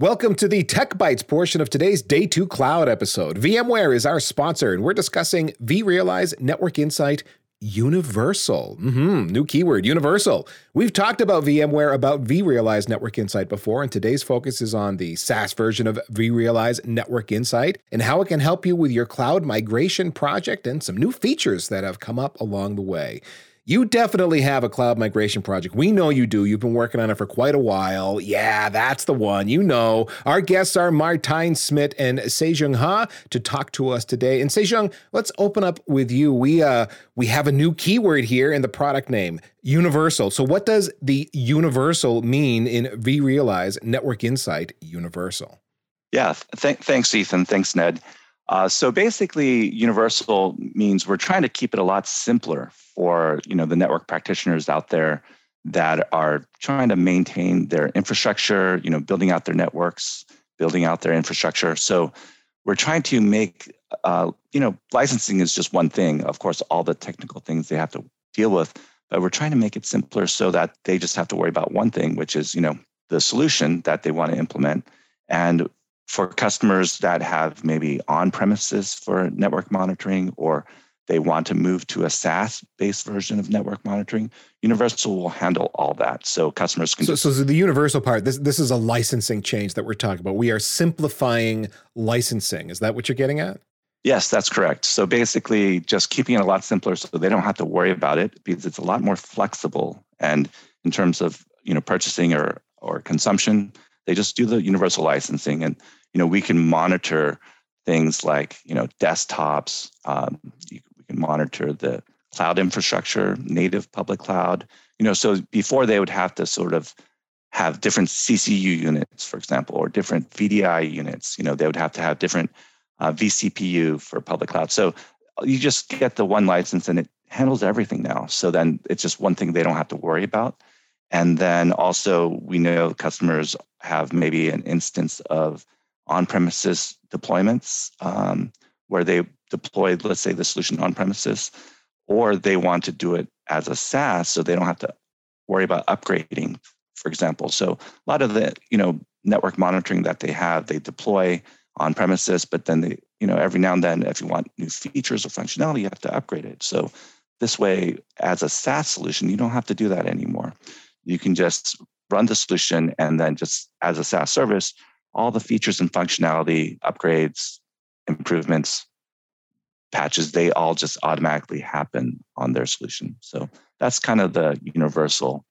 Welcome to the Tech Bytes portion of today's Day 2 Cloud episode. VMware is our sponsor, and we're discussing vRealize Network Insight Universal. Mm-hmm, new keyword, universal. We've talked about VMware about vRealize Network Insight before, and today's focus is on the SaaS version of vRealize Network Insight and how it can help you with your cloud migration project and some new features that have come up along the way. You definitely have a cloud migration project. We know you do. You've been working on it for quite a while. Yeah, that's the one. You know. Our guests are Martijn Smit and Sejong Ha to talk to us today. And Sejong, let's open up with you. We uh we have a new keyword here in the product name, universal. So what does the universal mean in vRealize Network Insight Universal? Yeah, th- thanks Ethan. Thanks Ned. Uh, so basically, universal means we're trying to keep it a lot simpler for you know the network practitioners out there that are trying to maintain their infrastructure, you know, building out their networks, building out their infrastructure. So we're trying to make, uh, you know, licensing is just one thing. Of course, all the technical things they have to deal with, but we're trying to make it simpler so that they just have to worry about one thing, which is, you know, the solution that they want to implement. And for customers that have maybe on premises for network monitoring or they want to move to a SaaS based version of network monitoring, Universal will handle all that. So customers can. So, so the Universal part, this, this is a licensing change that we're talking about. We are simplifying licensing. Is that what you're getting at? Yes, that's correct. So basically, just keeping it a lot simpler so they don't have to worry about it because it's a lot more flexible. And in terms of you know purchasing or or consumption, they just do the universal licensing, and you know we can monitor things like you know desktops. Um, we can monitor the cloud infrastructure, native public cloud. You know, so before they would have to sort of have different CCU units, for example, or different VDI units. You know, they would have to have different uh, vCPU for public cloud. So you just get the one license and it handles everything now. So then it's just one thing they don't have to worry about. And then also, we know customers have maybe an instance of on premises deployments um, where they deploy, let's say, the solution on premises, or they want to do it as a SaaS so they don't have to worry about upgrading, for example. So a lot of the you know network monitoring that they have, they deploy on premises, but then they, you know, every now and then, if you want new features or functionality, you have to upgrade it. So this way, as a SaaS solution, you don't have to do that anymore you can just run the solution and then just as a SaaS service, all the features and functionality, upgrades, improvements, patches, they all just automatically happen on their solution. So that's kind of the universal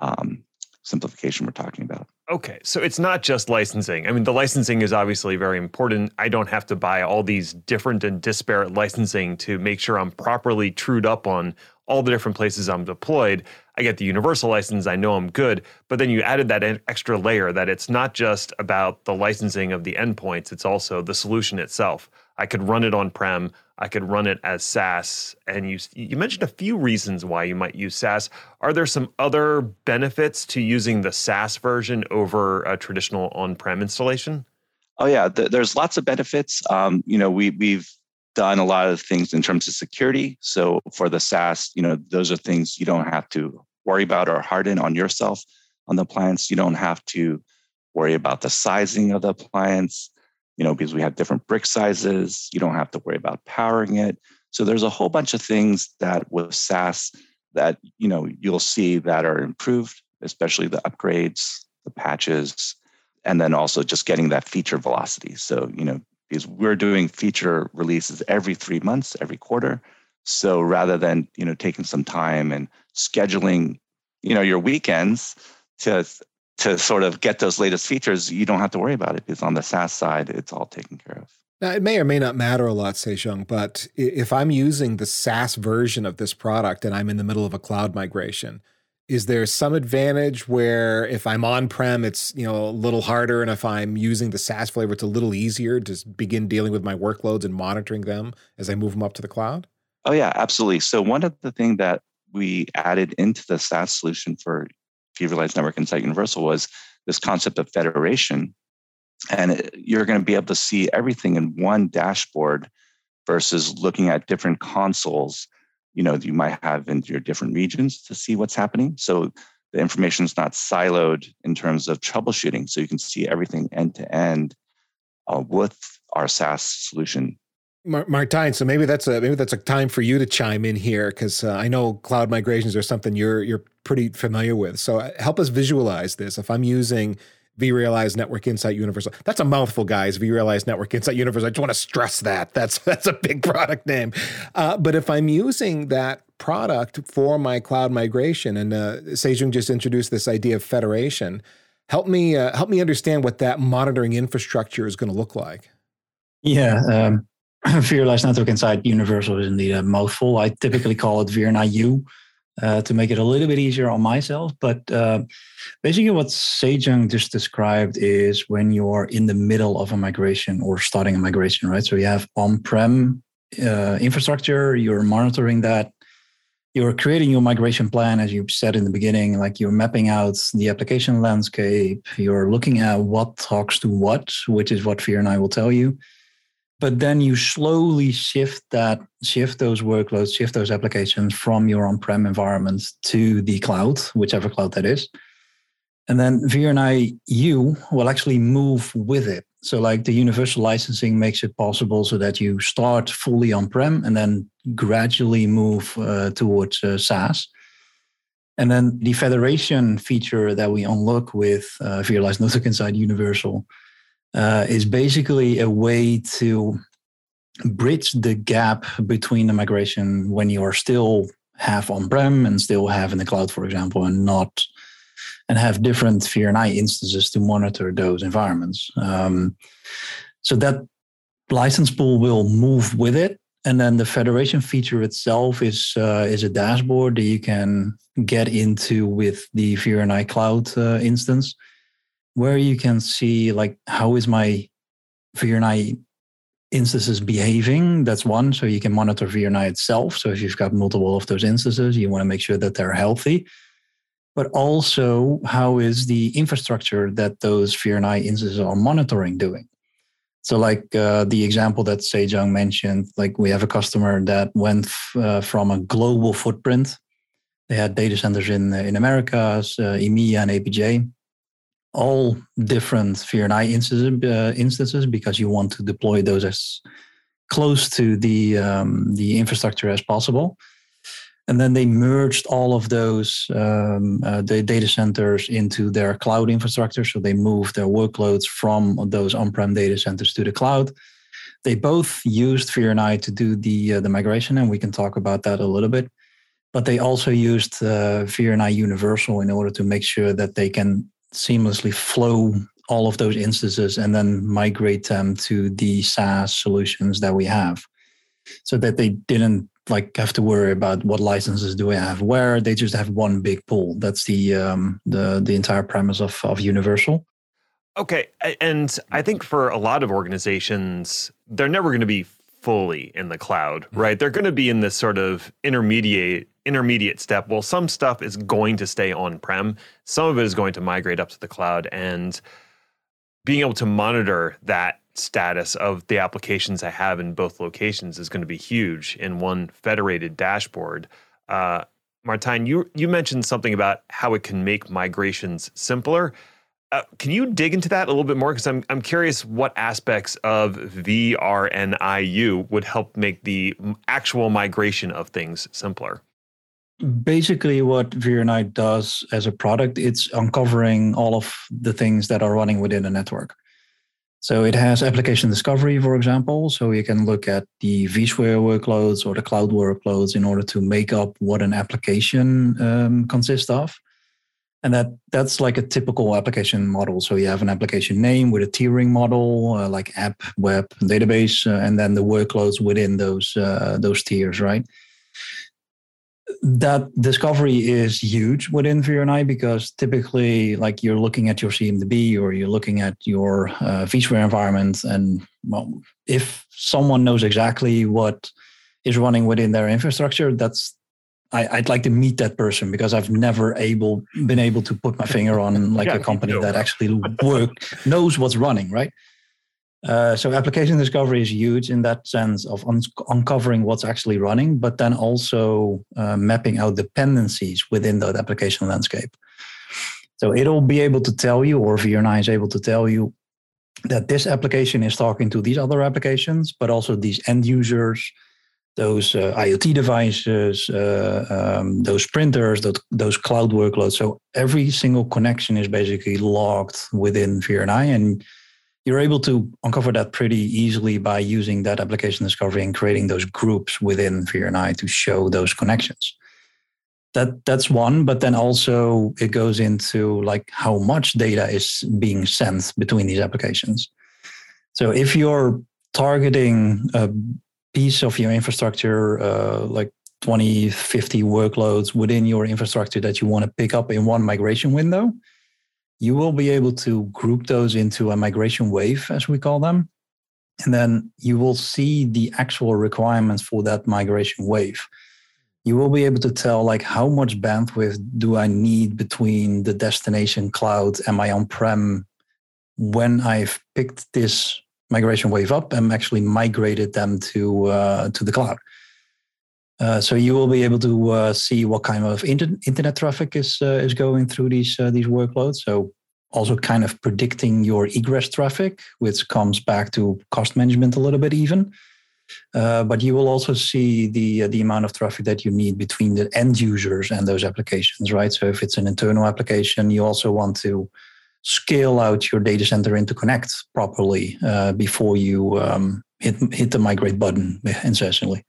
um, simplification we're talking about. Okay, so it's not just licensing. I mean, the licensing is obviously very important. I don't have to buy all these different and disparate licensing to make sure I'm properly trued up on all the different places I'm deployed. I get the universal license, I know I'm good. But then you added that extra layer that it's not just about the licensing of the endpoints, it's also the solution itself. I could run it on prem, I could run it as SaaS. And you you mentioned a few reasons why you might use SaaS. Are there some other benefits to using the SaaS version over a traditional on-prem installation? Oh yeah, there's lots of benefits. Um, you know, we we've done a lot of things in terms of security. So for the SaaS, you know, those are things you don't have to worry about or harden on yourself on the appliance. You don't have to worry about the sizing of the appliance, you know, because we have different brick sizes. You don't have to worry about powering it. So there's a whole bunch of things that with SaaS that you know you'll see that are improved, especially the upgrades, the patches, and then also just getting that feature velocity. So you know because we're doing feature releases every three months, every quarter. So rather than you know taking some time and scheduling, you know, your weekends to to sort of get those latest features, you don't have to worry about it because on the SaaS side, it's all taken care of. Now, it may or may not matter a lot, Sejong, but if I'm using the SaaS version of this product and I'm in the middle of a cloud migration, is there some advantage where if I'm on prem, it's you know a little harder, and if I'm using the SaaS flavor, it's a little easier to begin dealing with my workloads and monitoring them as I move them up to the cloud? Oh yeah, absolutely. So one of the things that we added into the SaaS solution for vRealize Network Insight Universal was this concept of federation, and it, you're going to be able to see everything in one dashboard versus looking at different consoles you know you might have in your different regions to see what's happening so the information is not siloed in terms of troubleshooting. So you can see everything end to end uh, with our SaaS solution. Martijn, so maybe that's a maybe that's a time for you to chime in here because uh, I know cloud migrations are something you're you're pretty familiar with. So uh, help us visualize this. If I'm using vRealize Network Insight Universal. That's a mouthful, guys. vRealize Network Insight Universal. I just want to stress that. That's that's a big product name. Uh, but if I'm using that product for my cloud migration, and uh, Sejong just introduced this idea of federation, help me uh, help me understand what that monitoring infrastructure is going to look like. Yeah. Um, vRealize Network Insight Universal is indeed a mouthful. I typically call it VRNIU uh, to make it a little bit easier on myself. But uh, basically, what Sejong just described is when you're in the middle of a migration or starting a migration, right? So you have on-prem uh, infrastructure, you're monitoring that. You're creating your migration plan, as you said in the beginning, like you're mapping out the application landscape. You're looking at what talks to what, which is what VRNI will tell you but then you slowly shift that shift those workloads shift those applications from your on-prem environment to the cloud whichever cloud that is and then VRNI U will actually move with it. So, like the universal licensing makes it possible so that you start fully on prem and then gradually move uh, towards uh, SaaS. And then the federation feature that we unlock with uh, Network Insight Universal uh, is basically a way to bridge the gap between the migration when you are still half on-prem and still have in the cloud, for example, and not and have different VRNI instances to monitor those environments. Um, so that license pool will move with it, and then the federation feature itself is uh, is a dashboard that you can get into with the VRNI cloud uh, instance where you can see like how is my VRNI instances behaving. That's one. So you can monitor VRNI itself. So if you've got multiple of those instances, you want to make sure that they're healthy. But also, how is the infrastructure that those VRNI instances are monitoring doing? So, like uh, the example that Sejong mentioned, like we have a customer that went f- uh, from a global footprint. They had data centers in in Americas, uh, EMEA, and APJ, all different VRNI instances, uh, instances because you want to deploy those as close to the um, the infrastructure as possible. And then they merged all of those um, uh, the data centers into their cloud infrastructure. So they moved their workloads from those on-prem data centers to the cloud. They both used VRNI to do the uh, the migration, and we can talk about that a little bit. But they also used uh, VRNI Universal in order to make sure that they can seamlessly flow all of those instances and then migrate them to the SaaS solutions that we have. So that they didn't like have to worry about what licenses do I have where they just have one big pool. That's the um, the the entire premise of of universal. Okay and I think for a lot of organizations they're never going to be fully in the cloud right they're going to be in this sort of intermediate intermediate step. Well, some stuff is going to stay on prem, some of it is going to migrate up to the cloud. And being able to monitor that status of the applications I have in both locations is going to be huge in one federated dashboard. Uh, Martijn, you you mentioned something about how it can make migrations simpler. Uh, can you dig into that a little bit more? Because I'm I'm curious what aspects of VRNIU would help make the actual migration of things simpler basically what VRNI does as a product, it's uncovering all of the things that are running within a network. So it has application discovery, for example. So you can look at the vSphere workloads or the cloud workloads in order to make up what an application um, consists of. And that that's like a typical application model. So you have an application name with a tiering model, uh, like app, web, database, uh, and then the workloads within those uh, those tiers, right? that discovery is huge within VRNI because typically, like you're looking at your CMDB or you're looking at your uh, vSphere environment, and well, if someone knows exactly what is running within their infrastructure, that's I, would like to meet that person because I've never able been able to put my finger on like yeah, a company that actually work knows what's running, right? Uh, so application discovery is huge in that sense of un- uncovering what's actually running, but then also uh, mapping out dependencies within that application landscape. So it'll be able to tell you, or VRNI is able to tell you, that this application is talking to these other applications, but also these end users, those uh, IoT devices, uh, um, those printers, those, those cloud workloads. So every single connection is basically logged within VRNI, and you're able to uncover that pretty easily by using that application discovery and creating those groups within VRNI to show those connections. That that's one, but then also it goes into like how much data is being sent between these applications. So if you're targeting a piece of your infrastructure, uh, like 20, 50 workloads within your infrastructure that you want to pick up in one migration window, you will be able to group those into a migration wave, as we call them. And then you will see the actual requirements for that migration wave. You will be able to tell like how much bandwidth do I need between the destination cloud and my on-prem when I've picked this migration wave up and actually migrated them to uh, to the cloud. Uh, so you will be able to uh, see what kind of inter- internet traffic is uh, is going through these uh, these workloads. So also kind of predicting your egress traffic, which comes back to cost management a little bit even. Uh, but you will also see the the amount of traffic that you need between the end users and those applications, right? So if it's an internal application, you also want to scale out your data center interconnect properly uh, before you um, hit hit the migrate button incessantly.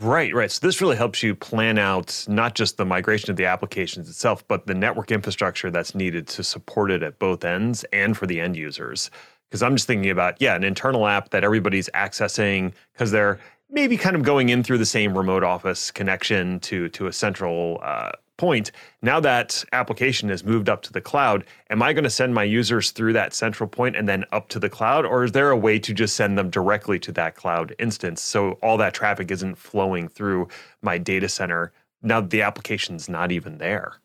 Right, right. So this really helps you plan out not just the migration of the applications itself, but the network infrastructure that's needed to support it at both ends and for the end users. Because I'm just thinking about, yeah, an internal app that everybody's accessing because they're maybe kind of going in through the same remote office connection to to a central uh, point, now that application has moved up to the cloud, am I going to send my users through that central point and then up to the cloud? Or is there a way to just send them directly to that cloud instance so all that traffic isn't flowing through my data center now the application's not even there?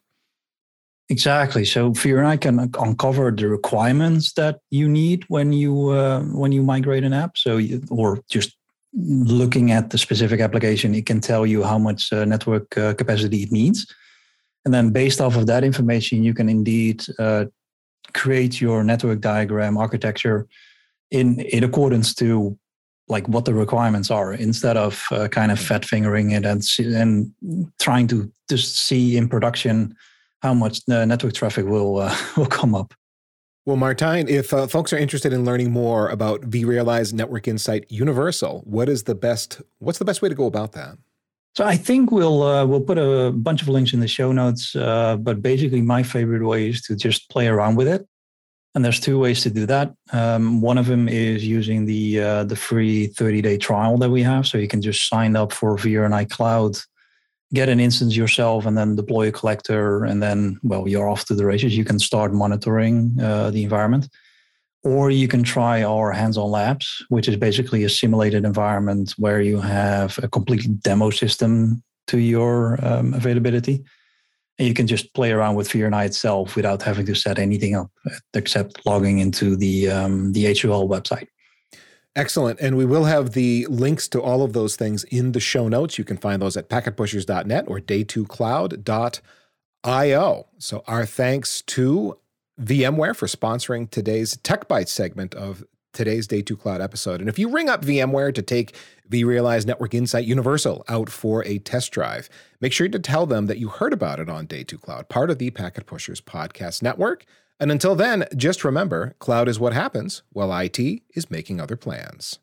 Exactly. So VRNI can uncover the requirements that you need when you uh, when you migrate an app. So you, or just looking at the specific application, it can tell you how much uh, network uh, capacity it needs. And then based off of that information, you can indeed uh, create your network diagram architecture in, in accordance to like what the requirements are instead of uh, kind of fat fingering it and, and trying to just see in production how much the network traffic will, uh, will come up. Well, Martijn, if uh, folks are interested in learning more about vRealize Network Insight Universal, what is the best? What's the best way to go about that? So I think we'll uh, we'll put a bunch of links in the show notes. Uh, but basically, my favorite way is to just play around with it. And there's two ways to do that. Um, one of them is using the uh, the free 30 day trial that we have. So you can just sign up for VRNI Cloud, get an instance yourself, and then deploy a collector, and then well, you're off to the races. You can start monitoring uh, the environment. Or you can try our hands on labs, which is basically a simulated environment where you have a complete demo system to your um, availability. And you can just play around with VRNI itself without having to set anything up except logging into the, um, the HOL website. Excellent. And we will have the links to all of those things in the show notes. You can find those at packetpushers.net or day2cloud.io. So our thanks to VMware for sponsoring today's Tech Bytes segment of today's Day 2 Cloud episode. And if you ring up VMware to take vRealize Network Insight Universal out for a test drive, make sure to tell them that you heard about it on Day 2 Cloud, part of the Packet Pushers podcast network. And until then, just remember cloud is what happens while IT is making other plans.